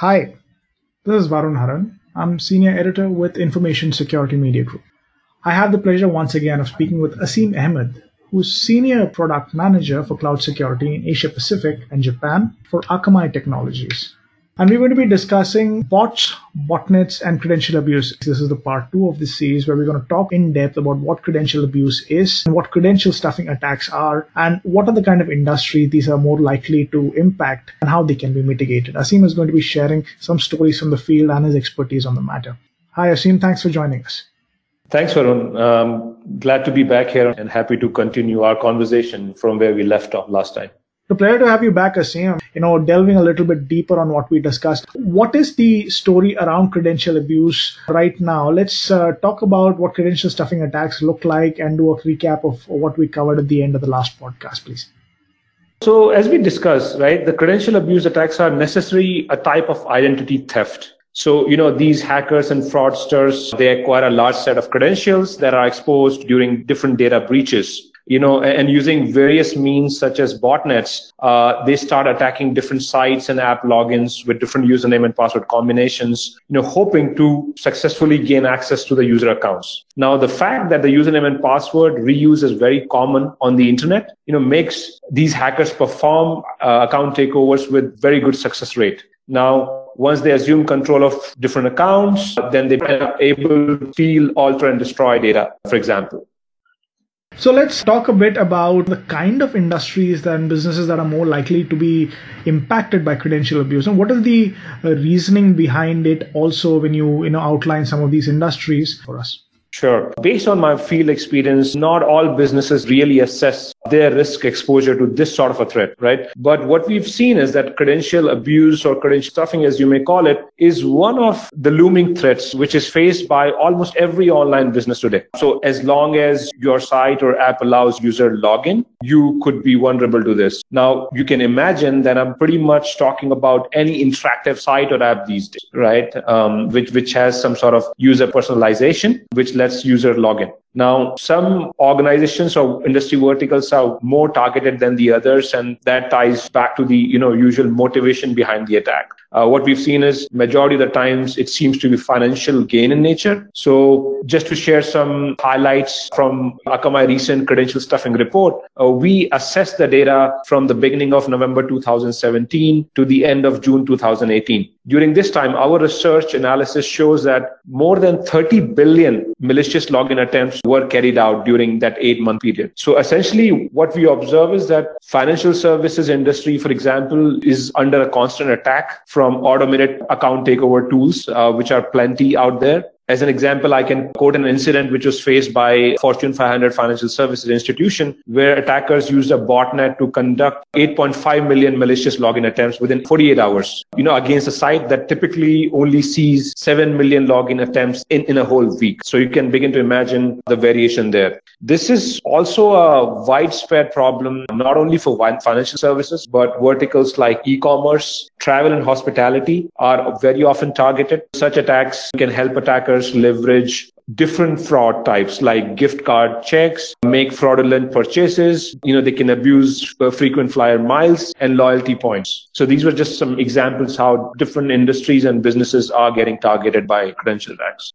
Hi, this is Varun Haran. I'm senior editor with Information Security Media Group. I have the pleasure once again of speaking with Asim Ahmed, who's senior product manager for cloud security in Asia Pacific and Japan for Akamai Technologies. And we're going to be discussing bots, botnets, and credential abuse. This is the part two of this series where we're going to talk in depth about what credential abuse is and what credential stuffing attacks are and what are the kind of industry these are more likely to impact and how they can be mitigated. Asim is going to be sharing some stories from the field and his expertise on the matter. Hi, Asim. Thanks for joining us. Thanks, Varun. Um, glad to be back here and happy to continue our conversation from where we left off last time. The pleasure to have you back, Asim. You know, delving a little bit deeper on what we discussed. What is the story around credential abuse right now? Let's uh, talk about what credential stuffing attacks look like and do a recap of what we covered at the end of the last podcast, please. So, as we discussed, right, the credential abuse attacks are necessarily a type of identity theft. So, you know, these hackers and fraudsters, they acquire a large set of credentials that are exposed during different data breaches you know, and using various means such as botnets, uh, they start attacking different sites and app logins with different username and password combinations, you know, hoping to successfully gain access to the user accounts. Now, the fact that the username and password reuse is very common on the internet, you know, makes these hackers perform uh, account takeovers with very good success rate. Now, once they assume control of different accounts, then they are able to steal, alter, and destroy data, for example. So let's talk a bit about the kind of industries and businesses that are more likely to be impacted by credential abuse and what is the uh, reasoning behind it also when you you know outline some of these industries for us. Sure. Based on my field experience, not all businesses really assess their risk exposure to this sort of a threat, right? But what we've seen is that credential abuse or credential stuffing, as you may call it, is one of the looming threats which is faced by almost every online business today. So as long as your site or app allows user login, you could be vulnerable to this. Now, you can imagine that I'm pretty much talking about any interactive site or app these days, right? Um, which, which has some sort of user personalization, which lets user login. Now, some organizations or industry verticals are more targeted than the others, and that ties back to the you know usual motivation behind the attack. Uh, what we've seen is majority of the times it seems to be financial gain in nature. So, just to share some highlights from Akamai recent credential stuffing report, uh, we assessed the data from the beginning of November 2017 to the end of June 2018. During this time, our research analysis shows that more than 30 billion malicious login attempts were carried out during that eight month period. So essentially what we observe is that financial services industry, for example, is under a constant attack from automated account takeover tools, uh, which are plenty out there. As an example, I can quote an incident which was faced by Fortune 500 financial services institution where attackers used a botnet to conduct 8.5 million malicious login attempts within 48 hours, you know, against a site that typically only sees 7 million login attempts in, in a whole week. So you can begin to imagine the variation there. This is also a widespread problem, not only for financial services, but verticals like e-commerce, travel and hospitality are very often targeted. Such attacks can help attackers leverage different fraud types like gift card checks, make fraudulent purchases. You know, they can abuse uh, frequent flyer miles and loyalty points. So these were just some examples how different industries and businesses are getting targeted by credential attacks.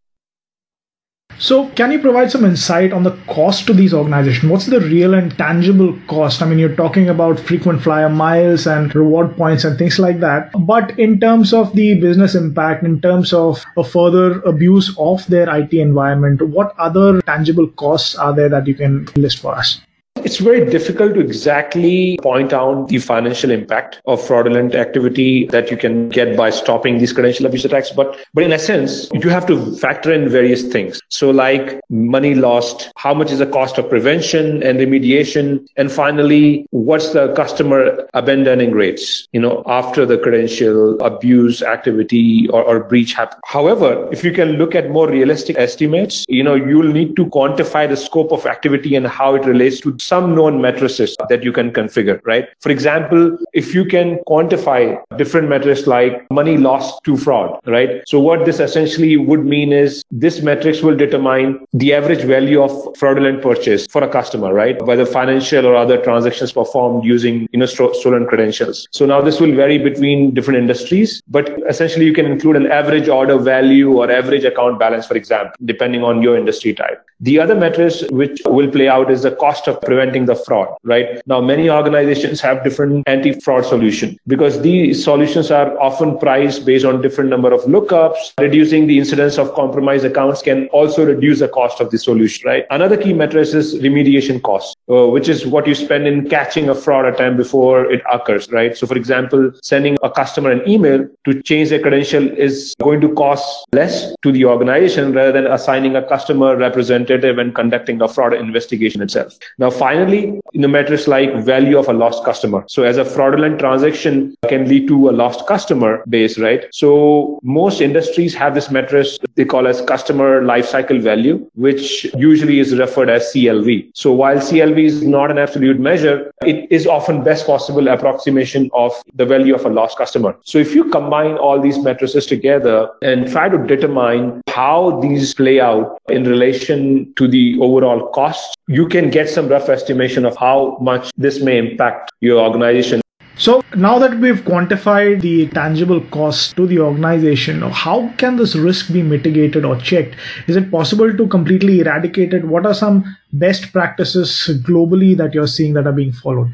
So, can you provide some insight on the cost to these organizations? What's the real and tangible cost? I mean, you're talking about frequent flyer miles and reward points and things like that. But in terms of the business impact, in terms of a further abuse of their IT environment, what other tangible costs are there that you can list for us? It's very difficult to exactly point out the financial impact of fraudulent activity that you can get by stopping these credential abuse attacks. But, but in essence, you have to factor in various things. So like money lost, how much is the cost of prevention and remediation? And finally, what's the customer abandoning rates, you know, after the credential abuse activity or, or breach happens. However, if you can look at more realistic estimates, you know, you'll need to quantify the scope of activity and how it relates to some known matrices that you can configure, right? For example, if you can quantify different metrics like money lost to fraud, right? So what this essentially would mean is this metrics will determine the average value of fraudulent purchase for a customer, right? Whether financial or other transactions performed using, you know, stolen credentials. So now this will vary between different industries, but essentially you can include an average order value or average account balance, for example, depending on your industry type. The other metrics which will play out is the cost of preventing the fraud, right? Now, many organizations have different anti-fraud solutions because these solutions are often priced based on different number of lookups. Reducing the incidence of compromised accounts can also reduce the cost of the solution, right? Another key metric is remediation cost, uh, which is what you spend in catching a fraud attempt before it occurs, right? So, for example, sending a customer an email to change their credential is going to cost less to the organization rather than assigning a customer representative and conducting a fraud investigation itself. Now, finally, in the metrics like value of a lost customer. So, as a fraudulent transaction can lead to a lost customer base, right? So, most industries have this metric they call as customer lifecycle value, which usually is referred as CLV. So, while CLV is not an absolute measure, it is often best possible approximation of the value of a lost customer. So, if you combine all these matrices together and try to determine how these play out in relation to the overall cost, you can get some rough estimation of how much this may impact your organization. So now that we've quantified the tangible cost to the organization, how can this risk be mitigated or checked? Is it possible to completely eradicate it? What are some best practices globally that you're seeing that are being followed?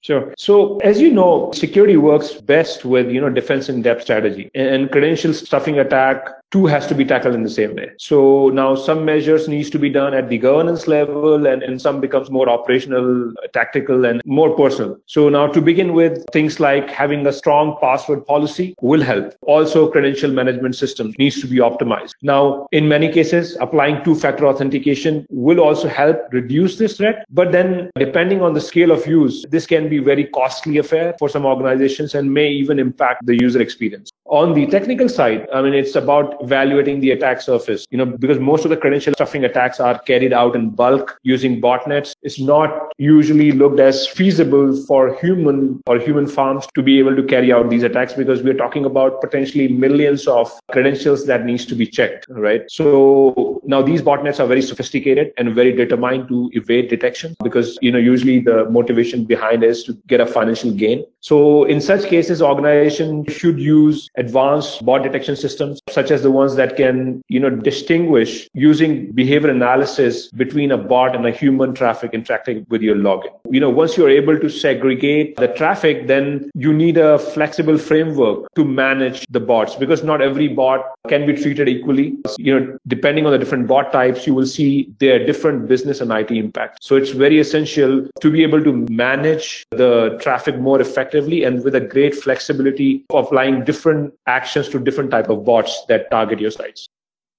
Sure. So as you know, security works best with, you know, defense in depth strategy and credential stuffing attack two has to be tackled in the same way. So now some measures needs to be done at the governance level and, and some becomes more operational, tactical and more personal. So now to begin with, things like having a strong password policy will help. Also credential management system needs to be optimized. Now, in many cases, applying two-factor authentication will also help reduce this threat. But then depending on the scale of use, this can be very costly affair for some organizations and may even impact the user experience. On the technical side, I mean, it's about evaluating the attack surface, you know, because most of the credential stuffing attacks are carried out in bulk using botnets. It's not usually looked as feasible for human or human farms to be able to carry out these attacks because we're talking about potentially millions of credentials that needs to be checked, right? So now these botnets are very sophisticated and very determined to evade detection because, you know, usually the motivation behind is to get a financial gain. So in such cases, organization should use advanced bot detection systems such as the ones that can, you know, distinguish using behavior analysis between a bot and a human traffic interacting with your login. You know, once you're able to segregate the traffic, then you need a flexible framework to manage the bots because not every bot can be treated equally. You know, depending on the different bot types, you will see their different business and IT impact. So it's very essential to be able to manage the traffic more effectively and with a great flexibility of applying different actions to different type of bots that target your sites.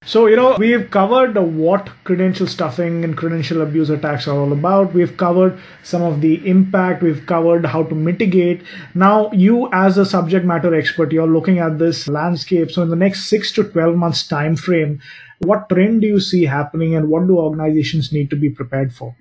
So, you know, we've covered what credential stuffing and credential abuse attacks are all about. We've covered some of the impact. We've covered how to mitigate. Now, you as a subject matter expert, you're looking at this landscape. So, in the next six to 12 months time frame, what trend do you see happening and what do organizations need to be prepared for?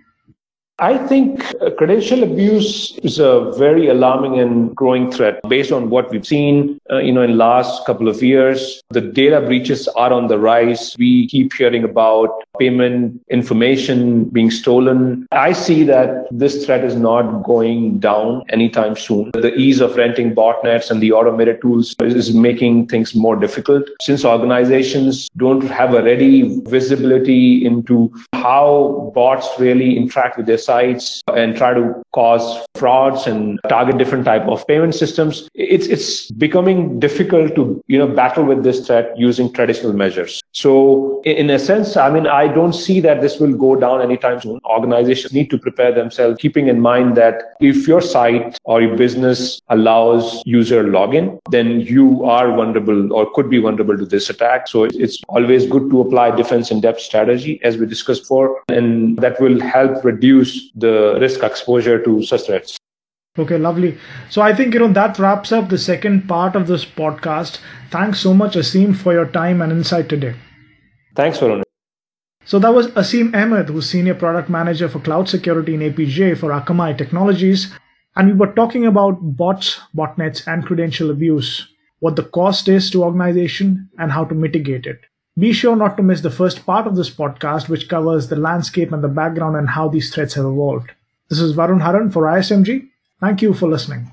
I think uh, credential abuse is a very alarming and growing threat based on what we've seen, uh, you know, in last couple of years. The data breaches are on the rise. We keep hearing about payment information being stolen. I see that this threat is not going down anytime soon. The ease of renting botnets and the automated tools is making things more difficult since organizations don't have a ready visibility into how bots really interact with their sites and try to cause frauds and target different type of payment systems. It's, it's becoming difficult to, you know, battle with this threat using traditional measures. So in a sense, I mean, I don't see that this will go down anytime soon. Organizations need to prepare themselves, keeping in mind that if your site or your business allows user login, then you are vulnerable or could be vulnerable to this attack. So it's always good to apply defense in depth strategy as we discussed before, and that will help reduce the risk exposure to such threats. Okay, lovely. So I think you know that wraps up the second part of this podcast. Thanks so much, Asim, for your time and insight today. Thanks, Varun. So that was Asim Ahmed, who's Senior Product Manager for Cloud Security in APJ for Akamai Technologies. And we were talking about bots, botnets, and credential abuse, what the cost is to organization, and how to mitigate it. Be sure not to miss the first part of this podcast, which covers the landscape and the background and how these threats have evolved. This is Varun Haran for ISMG. Thank you for listening.